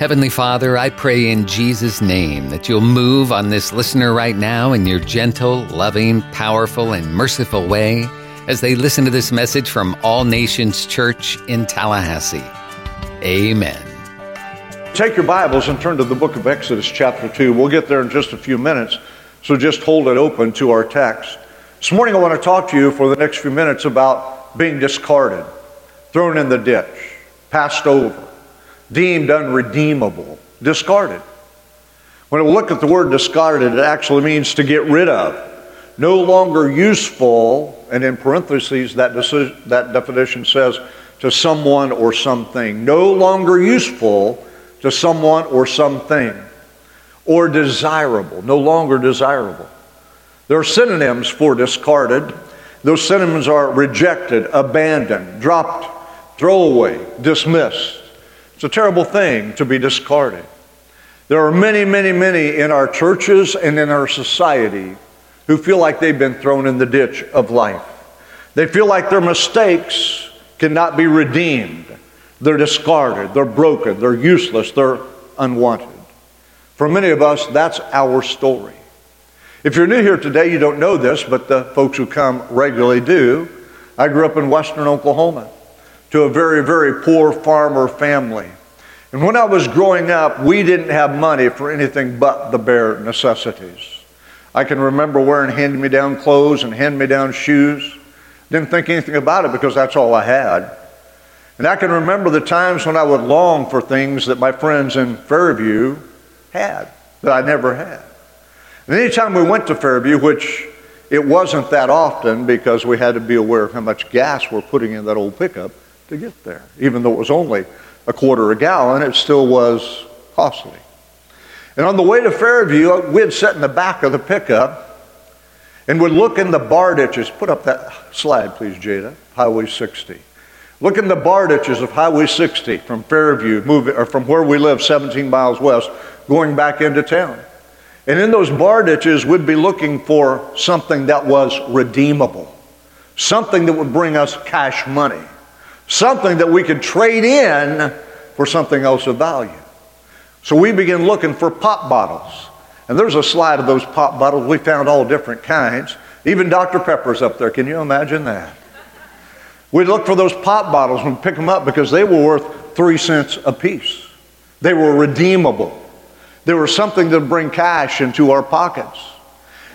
Heavenly Father, I pray in Jesus' name that you'll move on this listener right now in your gentle, loving, powerful, and merciful way as they listen to this message from All Nations Church in Tallahassee. Amen. Take your Bibles and turn to the book of Exodus, chapter 2. We'll get there in just a few minutes, so just hold it open to our text. This morning, I want to talk to you for the next few minutes about being discarded, thrown in the ditch, passed over deemed unredeemable, discarded. When we look at the word discarded, it actually means to get rid of, no longer useful, and in parentheses, that, decision, that definition says to someone or something. No longer useful to someone or something, or desirable, no longer desirable. There are synonyms for discarded. Those synonyms are rejected, abandoned, dropped, throwaway, dismissed. It's a terrible thing to be discarded. There are many, many, many in our churches and in our society who feel like they've been thrown in the ditch of life. They feel like their mistakes cannot be redeemed. They're discarded, they're broken, they're useless, they're unwanted. For many of us, that's our story. If you're new here today, you don't know this, but the folks who come regularly do. I grew up in western Oklahoma to a very, very poor farmer family. And when I was growing up, we didn't have money for anything but the bare necessities. I can remember wearing hand me down clothes and hand me down shoes. Didn't think anything about it because that's all I had. And I can remember the times when I would long for things that my friends in Fairview had that I never had. And anytime we went to Fairview, which it wasn't that often because we had to be aware of how much gas we're putting in that old pickup, to get there. Even though it was only a quarter a gallon, it still was costly. And on the way to Fairview, we'd sit in the back of the pickup and would look in the bar ditches. Put up that slide, please, Jada. Highway 60. Look in the bar ditches of Highway 60 from Fairview, moving, or from where we live, 17 miles west, going back into town. And in those bar ditches, we'd be looking for something that was redeemable, something that would bring us cash money something that we could trade in for something else of value. So we began looking for pop bottles. And there's a slide of those pop bottles. We found all different kinds. Even Dr. Pepper's up there. Can you imagine that? We'd look for those pop bottles and pick them up because they were worth three cents a piece. They were redeemable. They were something to bring cash into our pockets.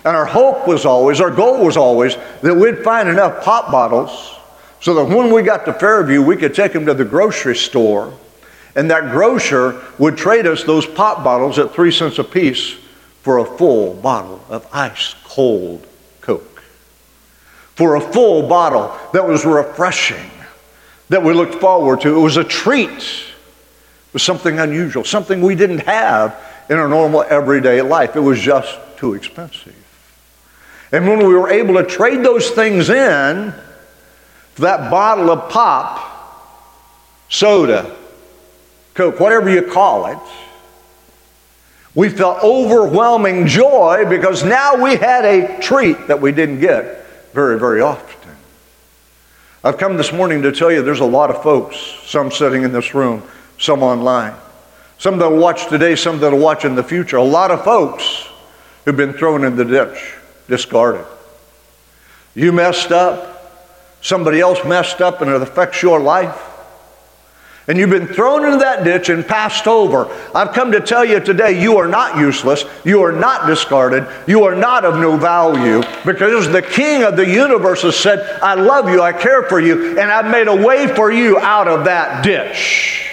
And our hope was always, our goal was always, that we'd find enough pop bottles so that when we got to Fairview, we could take them to the grocery store, and that grocer would trade us those pop bottles at three cents a piece for a full bottle of ice cold Coke. For a full bottle that was refreshing, that we looked forward to. It was a treat. It was something unusual, something we didn't have in our normal everyday life. It was just too expensive. And when we were able to trade those things in, that bottle of pop, soda, Coke, whatever you call it, we felt overwhelming joy because now we had a treat that we didn't get very, very often. I've come this morning to tell you there's a lot of folks, some sitting in this room, some online, some that'll watch today, some that'll watch in the future, a lot of folks who've been thrown in the ditch, discarded. You messed up, somebody else messed up and it affects your life, and you've been thrown into that ditch and passed over, I've come to tell you today you are not useless, you are not discarded, you are not of no value, because the King of the universe has said, I love you, I care for you, and I've made a way for you out of that ditch.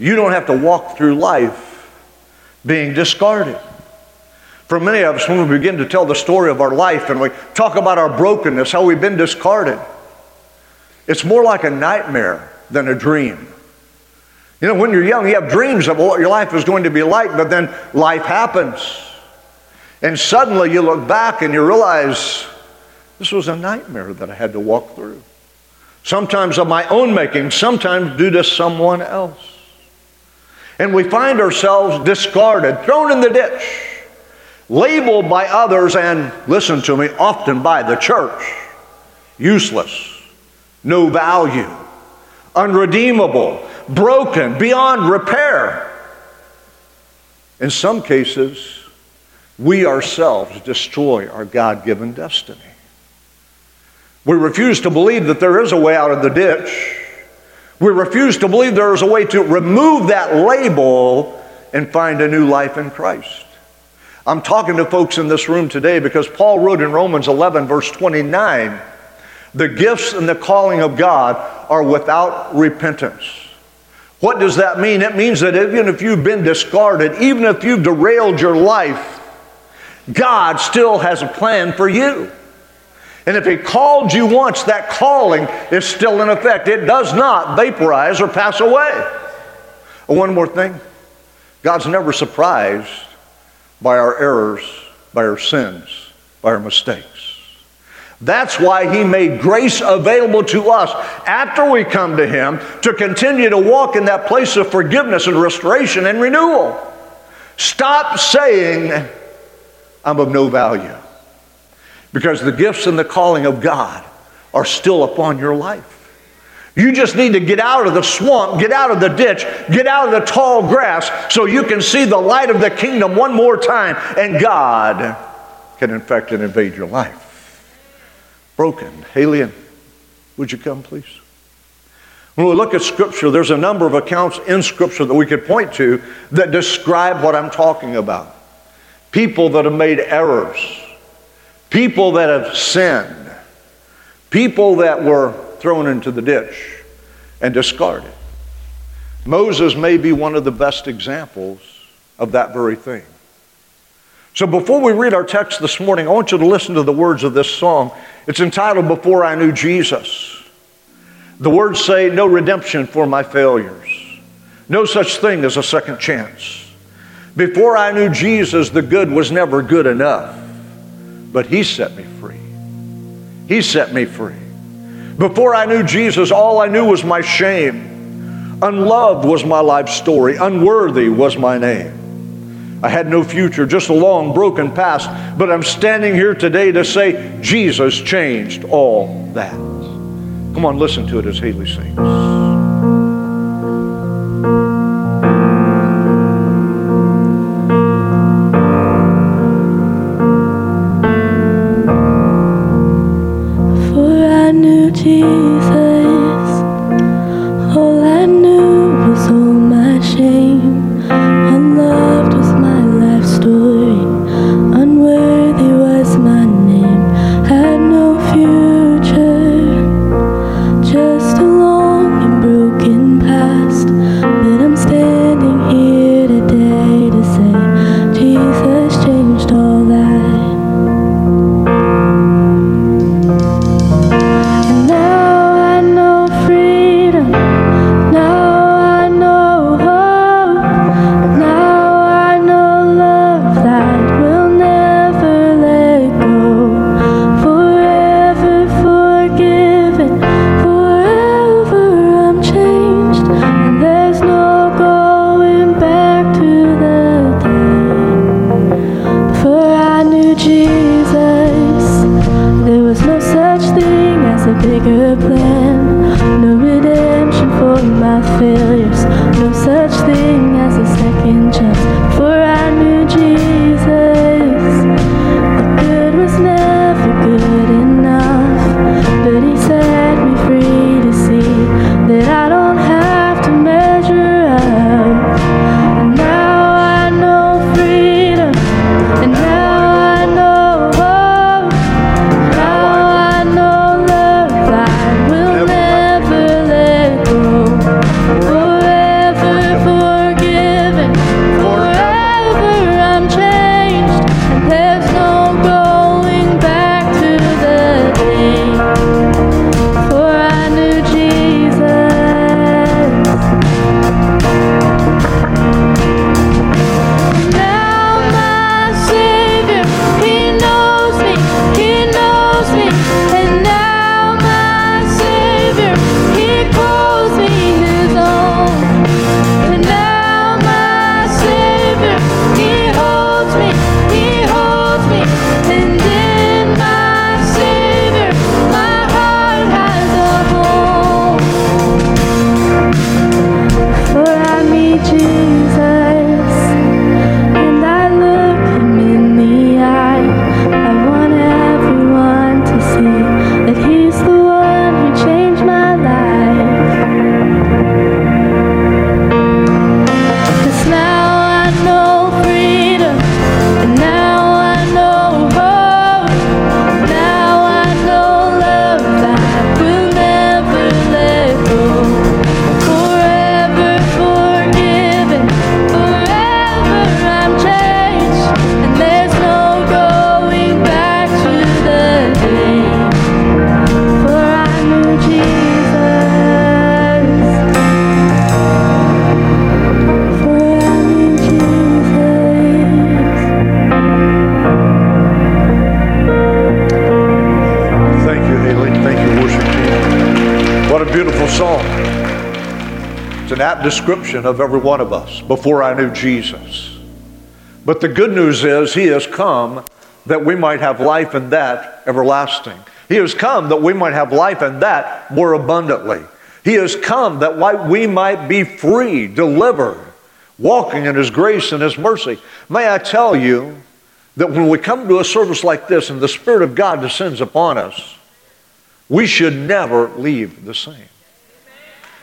You don't have to walk through life being discarded. For many of us, when we begin to tell the story of our life and we talk about our brokenness, how we've been discarded, it's more like a nightmare than a dream. You know, when you're young, you have dreams of what your life is going to be like, but then life happens. And suddenly you look back and you realize this was a nightmare that I had to walk through. Sometimes of my own making, sometimes due to someone else. And we find ourselves discarded, thrown in the ditch, labeled by others, and listen to me, often by the church, useless no value, unredeemable, broken, beyond repair. In some cases, we ourselves destroy our God given destiny. We refuse to believe that there is a way out of the ditch. We refuse to believe there is a way to remove that label and find a new life in Christ. I'm talking to folks in this room today because Paul wrote in Romans 11, verse 29, the gifts and the calling of God are without repentance. What does that mean? It means that even if you've been discarded, even if you've derailed your life, God still has a plan for you. And if He called you once, that calling is still in effect. It does not vaporize or pass away. One more thing God's never surprised by our errors, by our sins, by our mistakes. That's why he made grace available to us after we come to him to continue to walk in that place of forgiveness and restoration and renewal. Stop saying, I'm of no value. Because the gifts and the calling of God are still upon your life. You just need to get out of the swamp, get out of the ditch, get out of the tall grass so you can see the light of the kingdom one more time and God can infect and invade your life. Broken. Halian, would you come, please? When we look at Scripture, there's a number of accounts in Scripture that we could point to that describe what I'm talking about. People that have made errors, people that have sinned, people that were thrown into the ditch and discarded. Moses may be one of the best examples of that very thing. So before we read our text this morning, I want you to listen to the words of this song. It's entitled Before I Knew Jesus. The words say, No redemption for my failures, no such thing as a second chance. Before I knew Jesus, the good was never good enough, but He set me free. He set me free. Before I knew Jesus, all I knew was my shame. Unloved was my life story, unworthy was my name. I had no future, just a long, broken past, but I'm standing here today to say Jesus changed all that. Come on, listen to it as Haley sings. Description of every one of us before I knew Jesus. But the good news is, He has come that we might have life and that everlasting. He has come that we might have life and that more abundantly. He has come that we might be free, delivered, walking in His grace and His mercy. May I tell you that when we come to a service like this and the Spirit of God descends upon us, we should never leave the same.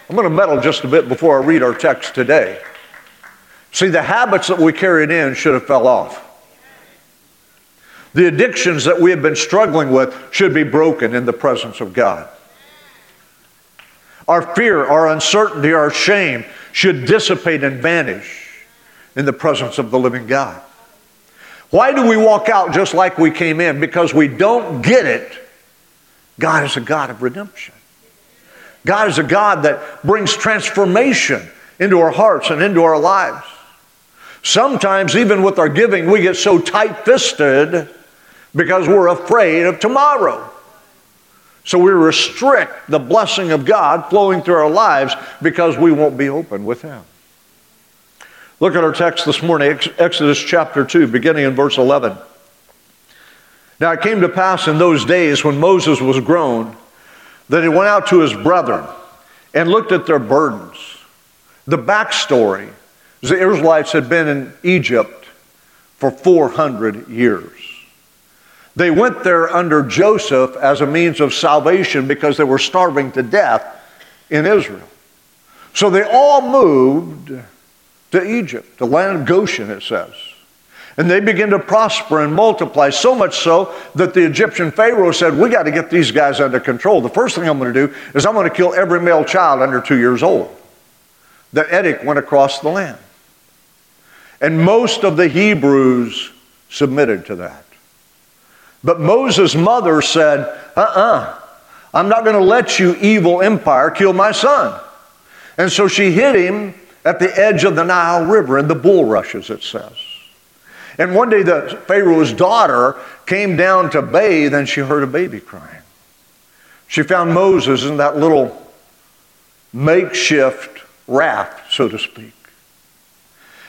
I'm going to meddle just a bit before I read our text today. See, the habits that we carried in should have fell off. The addictions that we have been struggling with should be broken in the presence of God. Our fear, our uncertainty, our shame should dissipate and vanish in the presence of the living God. Why do we walk out just like we came in? Because we don't get it. God is a God of redemption. God is a God that brings transformation into our hearts and into our lives. Sometimes, even with our giving, we get so tight fisted because we're afraid of tomorrow. So we restrict the blessing of God flowing through our lives because we won't be open with Him. Look at our text this morning, Exodus chapter 2, beginning in verse 11. Now it came to pass in those days when Moses was grown that he went out to his brethren and looked at their burdens. The backstory is the Israelites had been in Egypt for 400 years. They went there under Joseph as a means of salvation because they were starving to death in Israel. So they all moved to Egypt, the land of Goshen, it says. And they begin to prosper and multiply, so much so that the Egyptian Pharaoh said, We got to get these guys under control. The first thing I'm going to do is I'm going to kill every male child under two years old. That edict went across the land. And most of the Hebrews submitted to that. But Moses' mother said, uh uh-uh, uh, i am not going to let you, evil empire, kill my son. And so she hid him at the edge of the Nile River in the bulrushes, it says. And one day the Pharaoh's daughter came down to bathe and she heard a baby crying. She found Moses in that little makeshift raft, so to speak.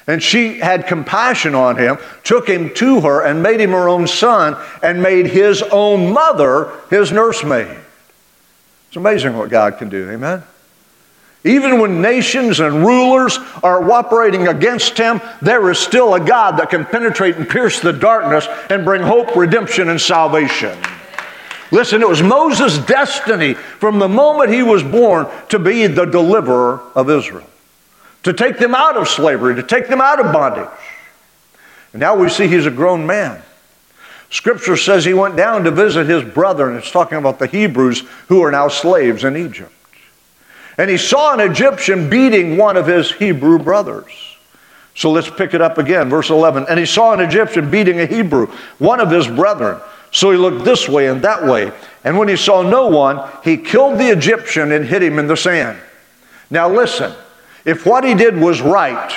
And she had compassion on him, took him to her, and made him her own son, and made his own mother his nursemaid. It's amazing what God can do, amen? Even when nations and rulers are operating against him, there is still a God that can penetrate and pierce the darkness and bring hope, redemption, and salvation. Listen, it was Moses' destiny from the moment he was born to be the deliverer of Israel to take them out of slavery, to take them out of bondage. And now we see he's a grown man. Scripture says he went down to visit his brethren. it's talking about the Hebrews who are now slaves in Egypt. And he saw an Egyptian beating one of his Hebrew brothers. So let's pick it up again, verse 11. And he saw an Egyptian beating a Hebrew, one of his brethren. So he looked this way and that way. And when he saw no one, he killed the Egyptian and hid him in the sand. Now listen. If what he did was right,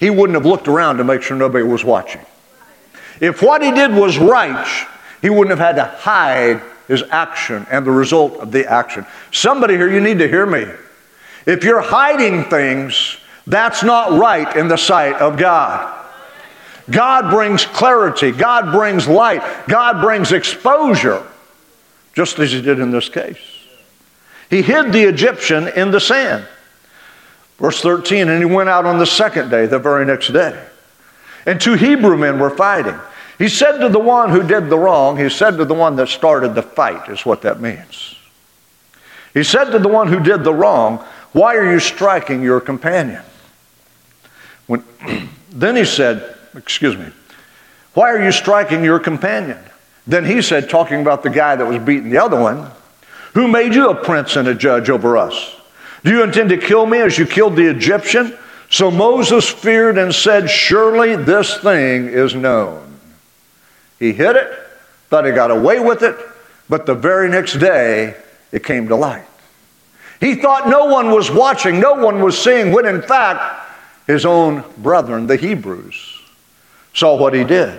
he wouldn't have looked around to make sure nobody was watching. If what he did was right, he wouldn't have had to hide his action and the result of the action. Somebody here, you need to hear me. If you're hiding things, that's not right in the sight of God. God brings clarity, God brings light, God brings exposure, just as he did in this case. He hid the Egyptian in the sand. Verse 13, and he went out on the second day, the very next day. And two Hebrew men were fighting. He said to the one who did the wrong, he said to the one that started the fight, is what that means. He said to the one who did the wrong, Why are you striking your companion? When, then he said, Excuse me, why are you striking your companion? Then he said, talking about the guy that was beating the other one, Who made you a prince and a judge over us? Do you intend to kill me as you killed the Egyptian? So Moses feared and said, Surely this thing is known. He hid it, thought he got away with it, but the very next day it came to light. He thought no one was watching, no one was seeing, when in fact his own brethren, the Hebrews, saw what he did.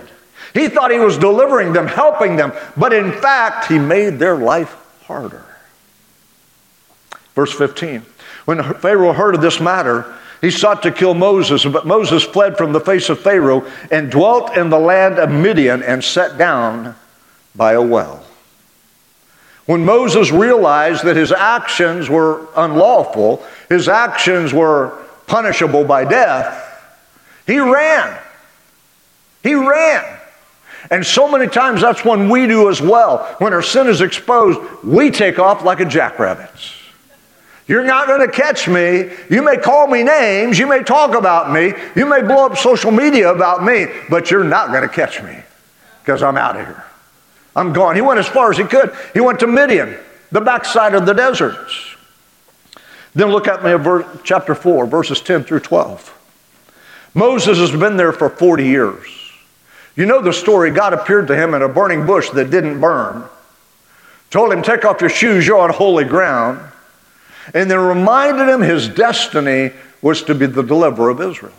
He thought he was delivering them, helping them, but in fact he made their life harder. Verse 15. When Pharaoh heard of this matter, he sought to kill Moses, but Moses fled from the face of Pharaoh and dwelt in the land of Midian and sat down by a well. When Moses realized that his actions were unlawful, his actions were punishable by death, he ran. He ran. And so many times that's when we do as well. When our sin is exposed, we take off like a jackrabbit. You're not going to catch me. You may call me names. You may talk about me. You may blow up social media about me, but you're not going to catch me because I'm out of here. I'm gone. He went as far as he could. He went to Midian, the backside of the deserts. Then look at me at chapter 4, verses 10 through 12. Moses has been there for 40 years. You know the story. God appeared to him in a burning bush that didn't burn, told him, Take off your shoes, you're on holy ground, and then reminded him his destiny was to be the deliverer of Israel.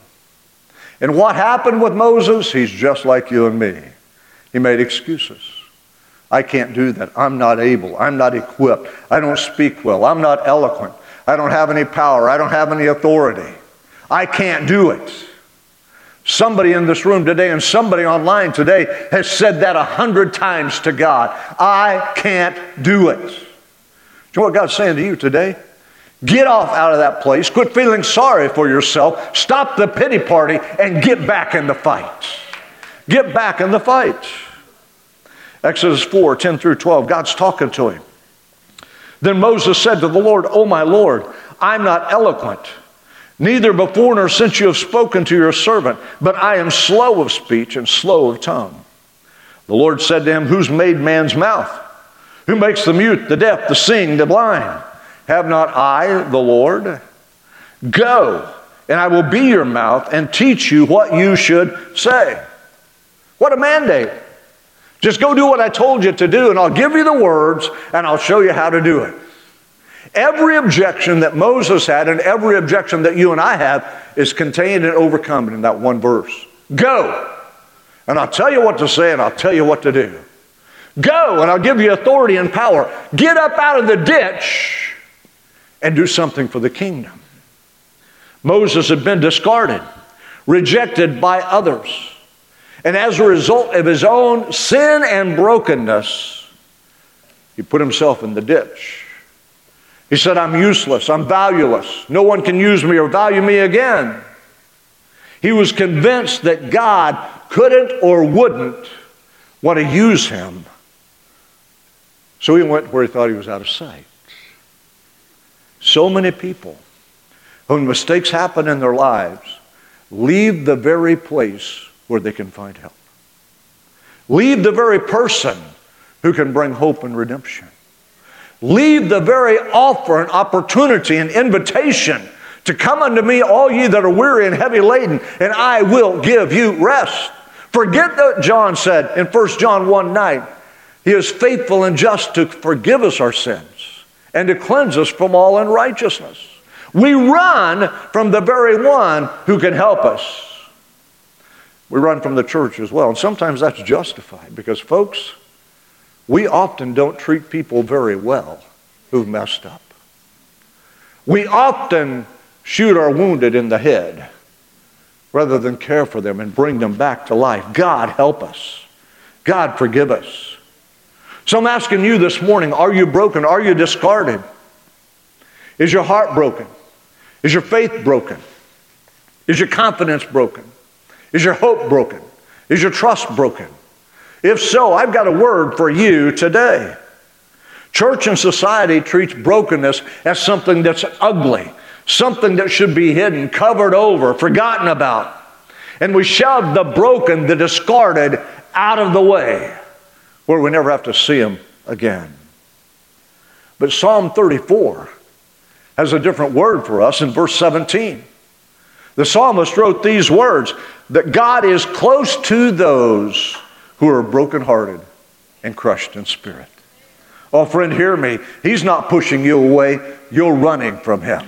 And what happened with Moses? He's just like you and me. He made excuses. I can't do that. I'm not able. I'm not equipped. I don't speak well. I'm not eloquent. I don't have any power. I don't have any authority. I can't do it. Somebody in this room today and somebody online today has said that a hundred times to God. I can't do it. Do you know what God's saying to you today? Get off out of that place. Quit feeling sorry for yourself. Stop the pity party and get back in the fight. Get back in the fight. Exodus 4 10 through 12, God's talking to him. Then Moses said to the Lord, Oh, my Lord, I'm not eloquent, neither before nor since you have spoken to your servant, but I am slow of speech and slow of tongue. The Lord said to him, Who's made man's mouth? Who makes the mute, the deaf, the seeing, the blind? Have not I, the Lord? Go, and I will be your mouth and teach you what you should say. What a mandate. Just go do what I told you to do, and I'll give you the words and I'll show you how to do it. Every objection that Moses had and every objection that you and I have is contained and overcome in that one verse. Go, and I'll tell you what to say and I'll tell you what to do. Go, and I'll give you authority and power. Get up out of the ditch and do something for the kingdom. Moses had been discarded, rejected by others. And as a result of his own sin and brokenness, he put himself in the ditch. He said, I'm useless, I'm valueless, no one can use me or value me again. He was convinced that God couldn't or wouldn't want to use him. So he went where he thought he was out of sight. So many people, when mistakes happen in their lives, leave the very place where they can find help. Leave the very person who can bring hope and redemption. Leave the very offer and opportunity and invitation to come unto me, all ye that are weary and heavy laden, and I will give you rest. Forget that John said in 1 John 1 9, He is faithful and just to forgive us our sins and to cleanse us from all unrighteousness. We run from the very one who can help us. We run from the church as well. And sometimes that's justified because, folks, we often don't treat people very well who've messed up. We often shoot our wounded in the head rather than care for them and bring them back to life. God help us. God forgive us. So I'm asking you this morning are you broken? Are you discarded? Is your heart broken? Is your faith broken? Is your confidence broken? Is your hope broken? Is your trust broken? If so, I've got a word for you today. Church and society treats brokenness as something that's ugly, something that should be hidden, covered over, forgotten about. And we shove the broken, the discarded out of the way where we never have to see them again. But Psalm 34 has a different word for us in verse 17. The psalmist wrote these words that God is close to those who are brokenhearted and crushed in spirit. Oh, friend, hear me. He's not pushing you away, you're running from Him.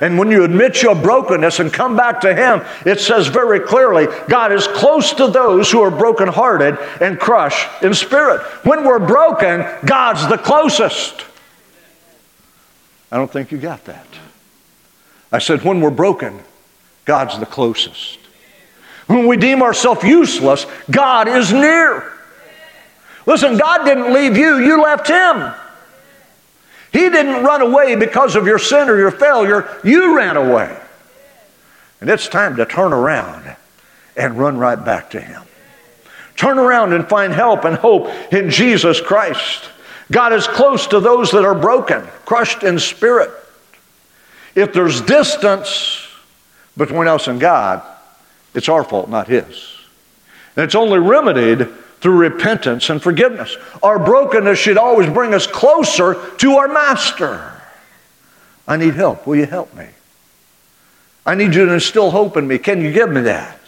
And when you admit your brokenness and come back to Him, it says very clearly God is close to those who are brokenhearted and crushed in spirit. When we're broken, God's the closest. I don't think you got that. I said, when we're broken, God's the closest. When we deem ourselves useless, God is near. Listen, God didn't leave you, you left Him. He didn't run away because of your sin or your failure, you ran away. And it's time to turn around and run right back to Him. Turn around and find help and hope in Jesus Christ. God is close to those that are broken, crushed in spirit. If there's distance between us and God, it's our fault, not His. And it's only remedied through repentance and forgiveness. Our brokenness should always bring us closer to our Master. I need help. Will you help me? I need you to instill hope in me. Can you give me that?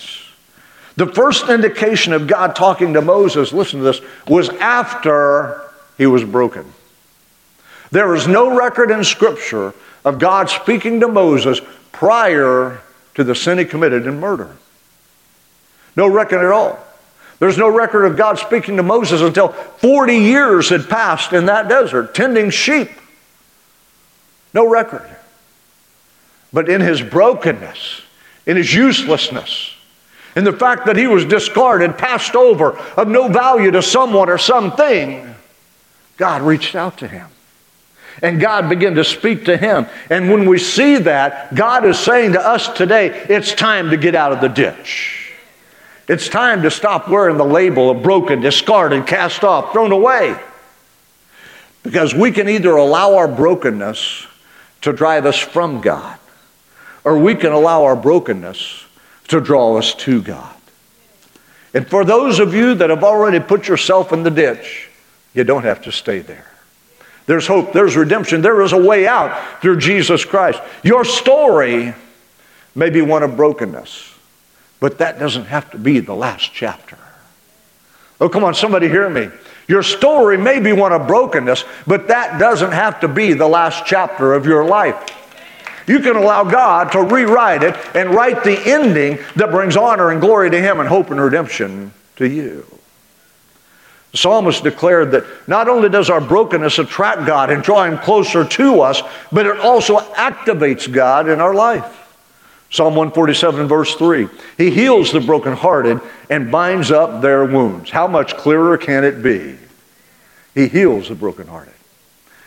The first indication of God talking to Moses, listen to this, was after he was broken. There is no record in Scripture of God speaking to Moses prior to the sin he committed in murder. No record at all. There's no record of God speaking to Moses until 40 years had passed in that desert, tending sheep. No record. But in his brokenness, in his uselessness, in the fact that he was discarded, passed over, of no value to someone or something, God reached out to him. And God began to speak to him. And when we see that, God is saying to us today, it's time to get out of the ditch. It's time to stop wearing the label of broken, discarded, cast off, thrown away. Because we can either allow our brokenness to drive us from God, or we can allow our brokenness to draw us to God. And for those of you that have already put yourself in the ditch, you don't have to stay there. There's hope, there's redemption, there is a way out through Jesus Christ. Your story may be one of brokenness, but that doesn't have to be the last chapter. Oh, come on, somebody hear me. Your story may be one of brokenness, but that doesn't have to be the last chapter of your life. You can allow God to rewrite it and write the ending that brings honor and glory to Him and hope and redemption to you. The psalmist declared that not only does our brokenness attract God and draw Him closer to us, but it also activates God in our life. Psalm 147, verse 3 He heals the brokenhearted and binds up their wounds. How much clearer can it be? He heals the brokenhearted,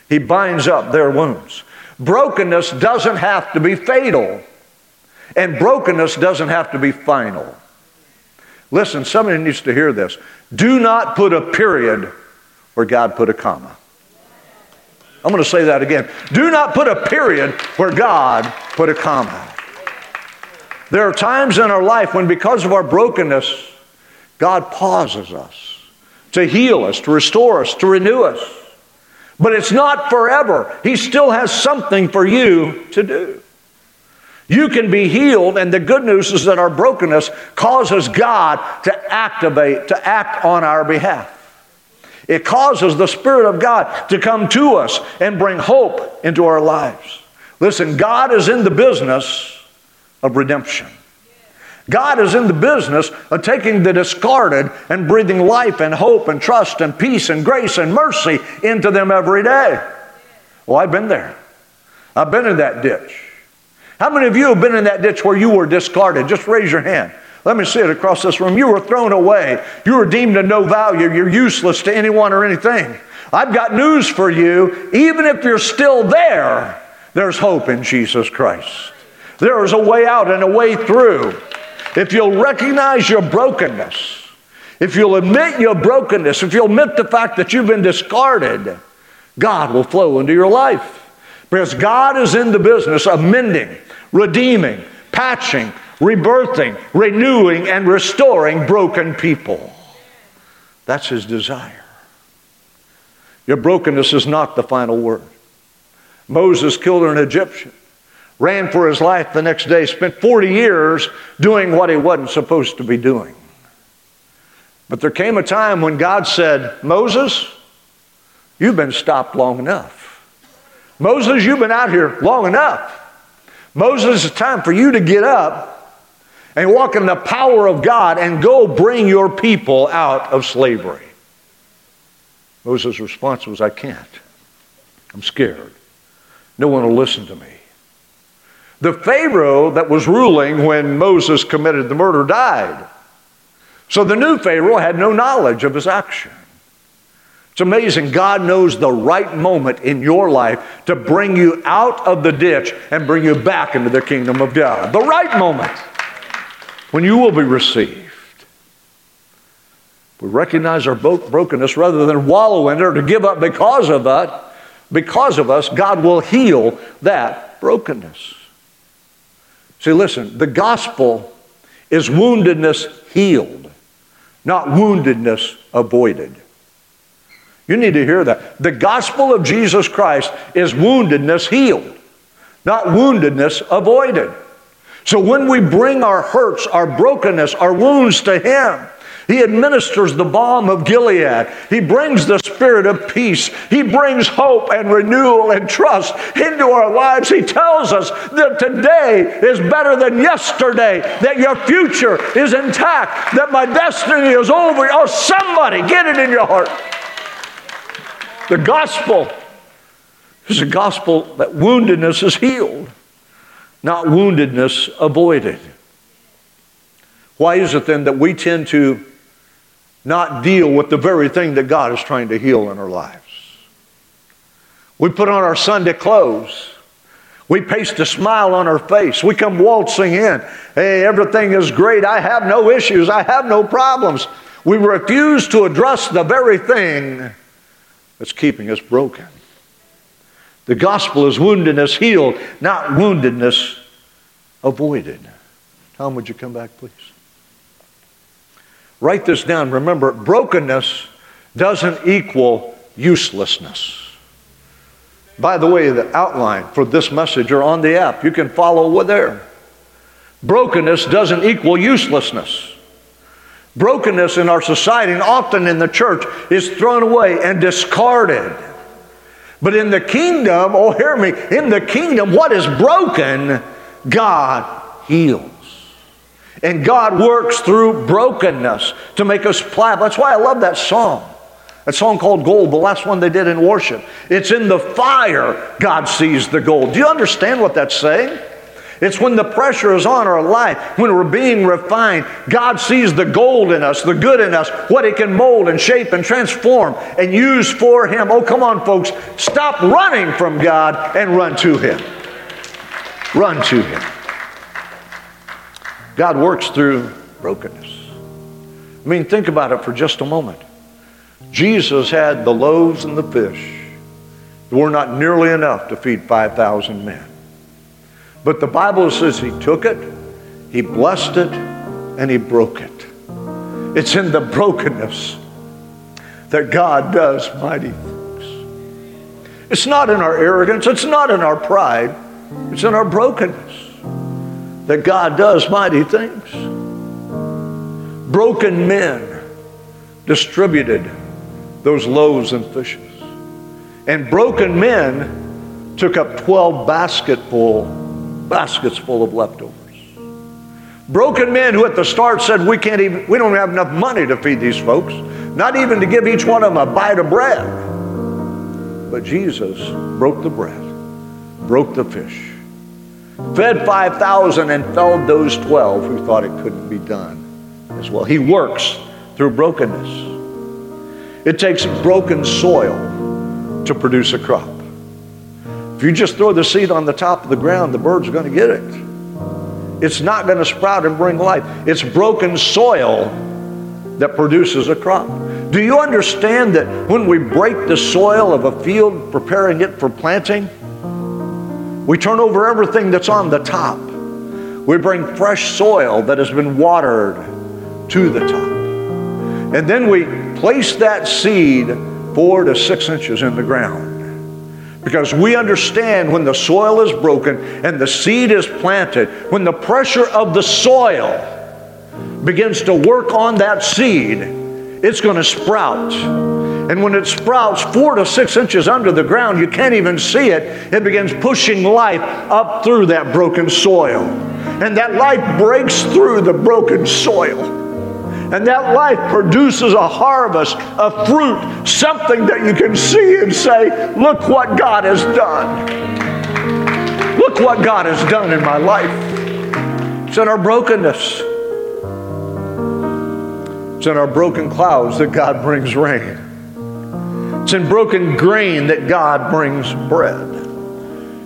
He binds up their wounds. Brokenness doesn't have to be fatal, and brokenness doesn't have to be final. Listen, somebody needs to hear this. Do not put a period where God put a comma. I'm going to say that again. Do not put a period where God put a comma. There are times in our life when, because of our brokenness, God pauses us to heal us, to restore us, to renew us. But it's not forever. He still has something for you to do. You can be healed, and the good news is that our brokenness causes God to activate, to act on our behalf. It causes the Spirit of God to come to us and bring hope into our lives. Listen, God is in the business of redemption. God is in the business of taking the discarded and breathing life and hope and trust and peace and grace and mercy into them every day. Well, I've been there. I've been in that ditch. How many of you have been in that ditch where you were discarded? Just raise your hand. Let me see it across this room. You were thrown away. You were deemed of no value. You're useless to anyone or anything. I've got news for you. Even if you're still there, there's hope in Jesus Christ. There is a way out and a way through. If you'll recognize your brokenness, if you'll admit your brokenness, if you'll admit the fact that you've been discarded, God will flow into your life. Because God is in the business of mending, redeeming, patching, rebirthing, renewing, and restoring broken people. That's His desire. Your brokenness is not the final word. Moses killed an Egyptian ran for his life the next day, spent 40 years doing what he wasn't supposed to be doing. But there came a time when God said, Moses, you've been stopped long enough. Moses, you've been out here long enough. Moses, it's time for you to get up and walk in the power of God and go bring your people out of slavery. Moses' response was, I can't. I'm scared. No one will listen to me. The Pharaoh that was ruling when Moses committed the murder died. So the new Pharaoh had no knowledge of his action. It's amazing. God knows the right moment in your life to bring you out of the ditch and bring you back into the kingdom of God. The right moment when you will be received. We recognize our brokenness rather than wallow in it or to give up because of it. Because of us, God will heal that brokenness. See, listen, the gospel is woundedness healed, not woundedness avoided. You need to hear that. The gospel of Jesus Christ is woundedness healed, not woundedness avoided. So when we bring our hurts, our brokenness, our wounds to Him, he administers the balm of Gilead. He brings the spirit of peace. He brings hope and renewal and trust into our lives. He tells us that today is better than yesterday, that your future is intact, that my destiny is over. Oh, somebody get it in your heart. The gospel is a gospel that woundedness is healed, not woundedness avoided. Why is it then that we tend to not deal with the very thing that God is trying to heal in our lives? We put on our Sunday clothes. We paste a smile on our face. We come waltzing in. Hey, everything is great. I have no issues. I have no problems. We refuse to address the very thing that's keeping us broken. The gospel is woundedness healed, not woundedness avoided. Tom, would you come back, please? Write this down. Remember, brokenness doesn't equal uselessness. By the way, the outline for this message are on the app. You can follow there. Brokenness doesn't equal uselessness. Brokenness in our society and often in the church is thrown away and discarded. But in the kingdom, oh, hear me, in the kingdom, what is broken, God heals. And God works through brokenness to make us pliable. That's why I love that song. That song called Gold, the last one they did in worship. It's in the fire God sees the gold. Do you understand what that's saying? It's when the pressure is on our life, when we're being refined. God sees the gold in us, the good in us, what He can mold and shape and transform and use for Him. Oh, come on, folks. Stop running from God and run to Him. Run to Him. God works through brokenness. I mean, think about it for just a moment. Jesus had the loaves and the fish. There were not nearly enough to feed 5,000 men. But the Bible says he took it, he blessed it, and he broke it. It's in the brokenness that God does mighty things. It's not in our arrogance, it's not in our pride, it's in our brokenness that God does mighty things. Broken men distributed those loaves and fishes. And broken men took up 12 basketful baskets full of leftovers. Broken men who at the start said, We can't even, we don't have enough money to feed these folks, not even to give each one of them a bite of bread. But Jesus broke the bread, broke the fish, fed 5,000 and fed those 12 who thought it couldn't be done as well. He works through brokenness. It takes broken soil to produce a crop. If you just throw the seed on the top of the ground, the birds are going to get it. It's not going to sprout and bring life. It's broken soil that produces a crop. Do you understand that when we break the soil of a field, preparing it for planting, we turn over everything that's on the top. We bring fresh soil that has been watered to the top. And then we place that seed four to six inches in the ground. Because we understand when the soil is broken and the seed is planted, when the pressure of the soil begins to work on that seed, it's going to sprout. And when it sprouts four to six inches under the ground, you can't even see it. It begins pushing life up through that broken soil. And that life breaks through the broken soil. And that life produces a harvest, a fruit, something that you can see and say, look what God has done. Look what God has done in my life. It's in our brokenness. It's in our broken clouds that God brings rain. It's in broken grain that God brings bread.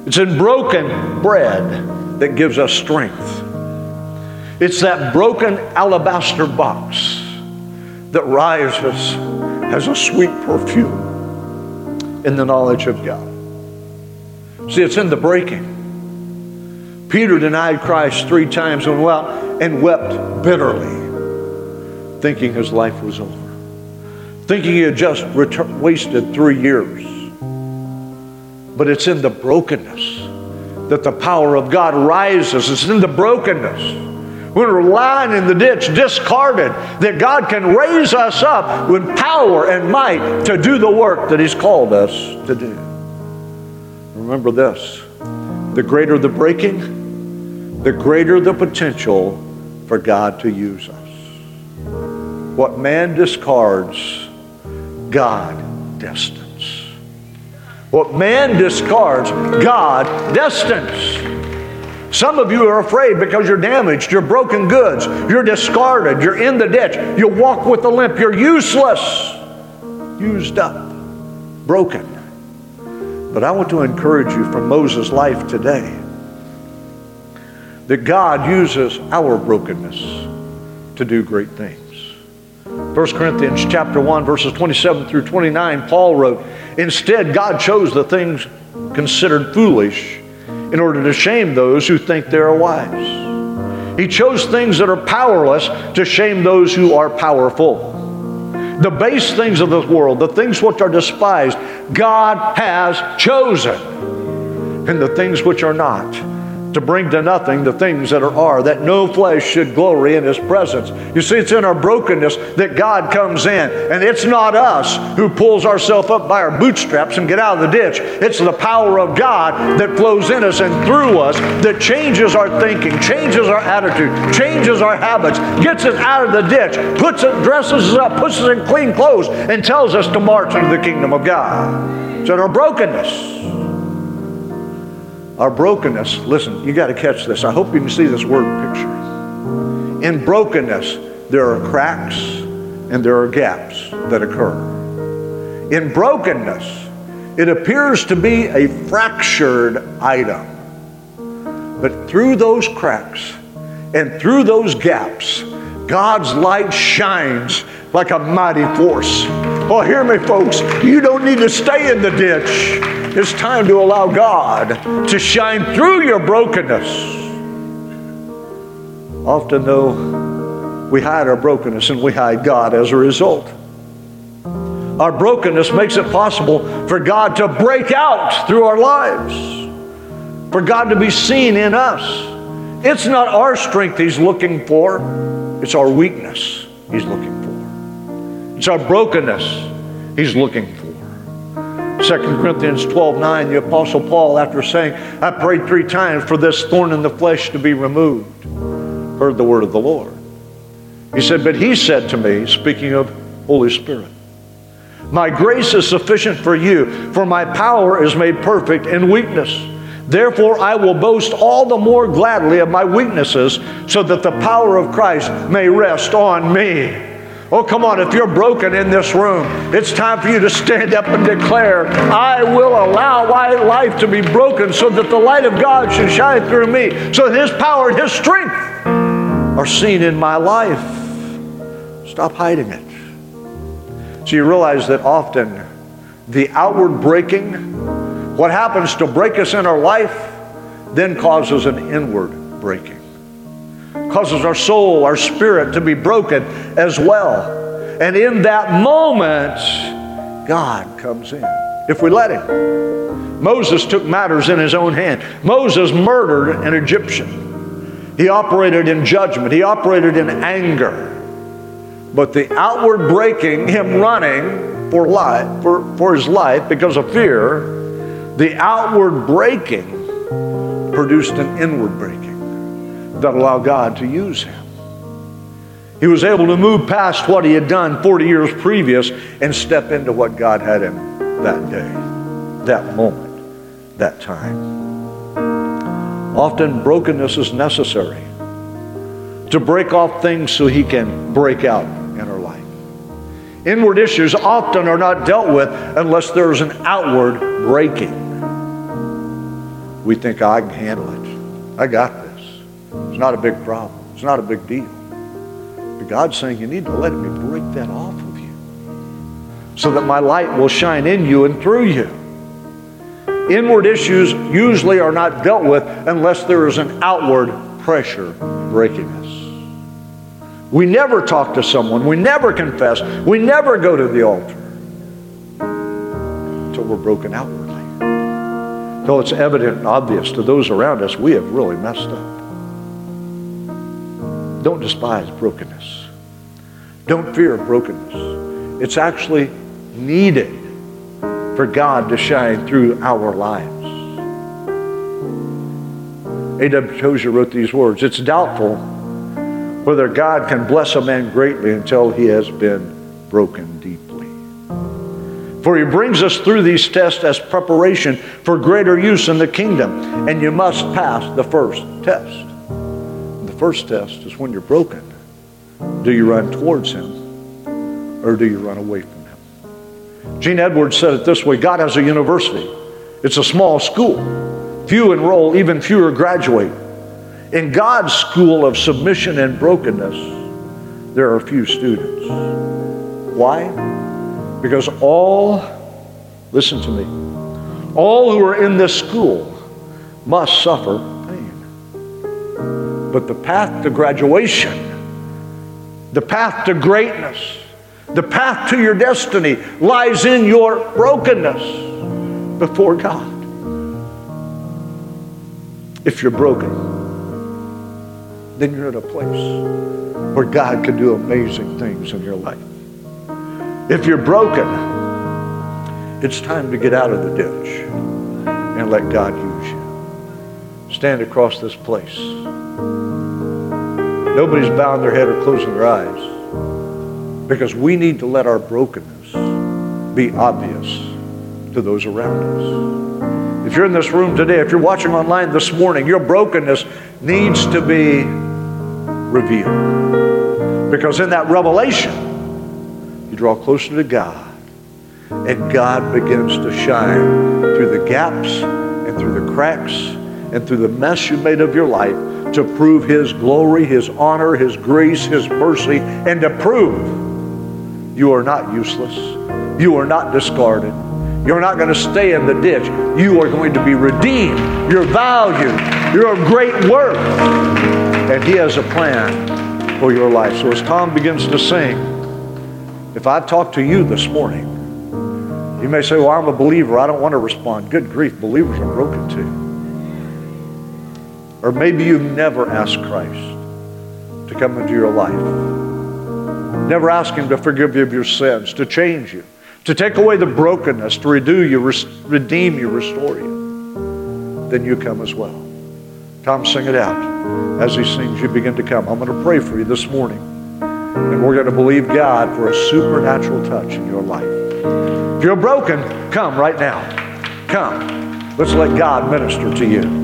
It's in broken bread that gives us strength. It's that broken alabaster box that rises as a sweet perfume in the knowledge of God. See, it's in the breaking. Peter denied Christ three times and, well, and wept bitterly, thinking his life was over, thinking he had just wasted three years. But it's in the brokenness that the power of God rises. It's in the brokenness when we're lying in the ditch, discarded, that God can raise us up with power and might to do the work that He's called us to do. Remember this the greater the breaking, the greater the potential for God to use us. What man discards, God destines. What man discards, God destines. Some of you are afraid because you're damaged, you're broken goods, you're discarded, you're in the ditch, you walk with a limp, you're useless, used up, broken. But I want to encourage you from Moses' life today that God uses our brokenness to do great things. 1 Corinthians chapter 1 verses 27 through 29 Paul wrote, "Instead God chose the things considered foolish in order to shame those who think they are wise. He chose things that are powerless to shame those who are powerful. The base things of this world, the things which are despised, God has chosen. And the things which are not, to bring to nothing the things that are, are, that no flesh should glory in his presence. You see, it's in our brokenness that God comes in. And it's not us who pulls ourselves up by our bootstraps and get out of the ditch. It's the power of God that flows in us and through us that changes our thinking, changes our attitude, changes our habits, gets us out of the ditch, puts it, dresses us up, puts us in clean clothes, and tells us to march into the kingdom of God. It's in our brokenness our brokenness, listen, you got to catch this. I hope you can see this word picture. In brokenness, there are cracks and there are gaps that occur. In brokenness, it appears to be a fractured item. But through those cracks and through those gaps, God's light shines like a mighty force. Oh, hear me, folks. You don't need to stay in the ditch. It's time to allow God to shine through your brokenness. Often, though, we hide our brokenness and we hide God as a result. Our brokenness makes it possible for God to break out through our lives, for God to be seen in us. It's not our strength He's looking for, it's our weakness He's looking for. It's our brokenness He's looking for. 2 Corinthians 12 9, the Apostle Paul, after saying, I prayed three times for this thorn in the flesh to be removed, heard the word of the Lord. He said, But he said to me, speaking of Holy Spirit, My grace is sufficient for you, for my power is made perfect in weakness. Therefore, I will boast all the more gladly of my weaknesses, so that the power of Christ may rest on me. Oh, come on, if you're broken in this room, it's time for you to stand up and declare, I will allow my life to be broken so that the light of God should shine through me, so that His power and His strength are seen in my life. Stop hiding it. So you realize that often the outward breaking, what happens to break us in our life, then causes an inward breaking causes our soul, our spirit to be broken as well. And in that moment, God comes in. If we let Him. Moses took matters in his own hand. Moses murdered an Egyptian. He operated in judgment, he operated in anger. But the outward breaking, him running for life, for, for his life because of fear, the outward breaking produced an inward breaking that allow God to use him. He was able to move past what he had done 40 years previous and step into what God had him that day, that moment, that time. Often brokenness is necessary to break off things so He can break out in our life. Inward issues often are not dealt with unless there is an outward breaking. We think, I can handle it. I got this. It's not a big problem. It's not a big deal. But God's saying you need to let me break that off of you so that my light will shine in you and through you. Inward issues usually are not dealt with unless there is an outward pressure breaking us. We never talk to someone, we never confess, we never go to the altar until we're broken outwardly. Until it's evident and obvious to those around us we have really messed up. Don't despise brokenness. Don't fear brokenness. It's actually needed for God to shine through our lives. A.W. Tozer wrote these words It's doubtful whether God can bless a man greatly until he has been broken deeply. For he brings us through these tests as preparation for greater use in the kingdom, and you must pass the first test. The first test is when you're broken. Do you run towards him or do you run away from him? Gene Edwards said it this way God has a university, it's a small school. Few enroll, even fewer graduate. In God's school of submission and brokenness, there are few students. Why? Because all, listen to me, all who are in this school must suffer. But the path to graduation, the path to greatness, the path to your destiny lies in your brokenness before God. If you're broken, then you're in a place where God can do amazing things in your life. If you're broken, it's time to get out of the ditch and let God use you. Stand across this place. Nobody's bowing their head or closing their eyes because we need to let our brokenness be obvious to those around us. If you're in this room today, if you're watching online this morning, your brokenness needs to be revealed. Because in that revelation, you draw closer to God, and God begins to shine through the gaps and through the cracks and through the mess you made of your life to prove His glory, His honor, His grace, His mercy, and to prove you are not useless. You are not discarded. You're not going to stay in the ditch. You are going to be redeemed. You're valued. You're of great worth. And He has a plan for your life. So as Tom begins to sing, if I talk to you this morning, you may say, Well, I'm a believer. I don't want to respond. Good grief, believers are broken too. Or maybe you've never asked Christ to come into your life. Never ask Him to forgive you of your sins, to change you, to take away the brokenness, to redo you, redeem you, restore you. Then you come as well. Tom, sing it out. As he sings, you begin to come. I'm going to pray for you this morning. And we're going to believe God for a supernatural touch in your life. If you're broken, come right now. Come. Let's let God minister to you. You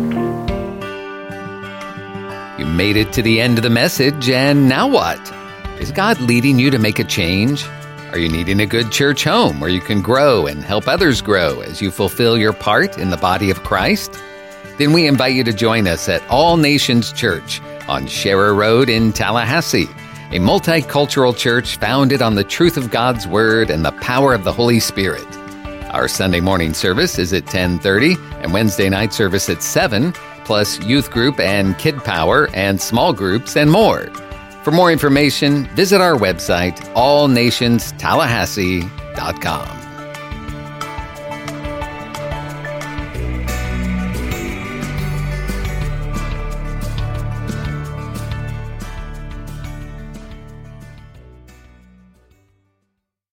made it to the end of the message, and now what? Is God leading you to make a change? Are you needing a good church home where you can grow and help others grow as you fulfill your part in the body of Christ? Then we invite you to join us at All Nations Church on Sharer Road in Tallahassee, a multicultural church founded on the truth of God's Word and the power of the Holy Spirit. Our Sunday morning service is at 10:30 and Wednesday night service at 7, plus youth group and kid power and small groups and more. For more information, visit our website, allnationstallahassee.com.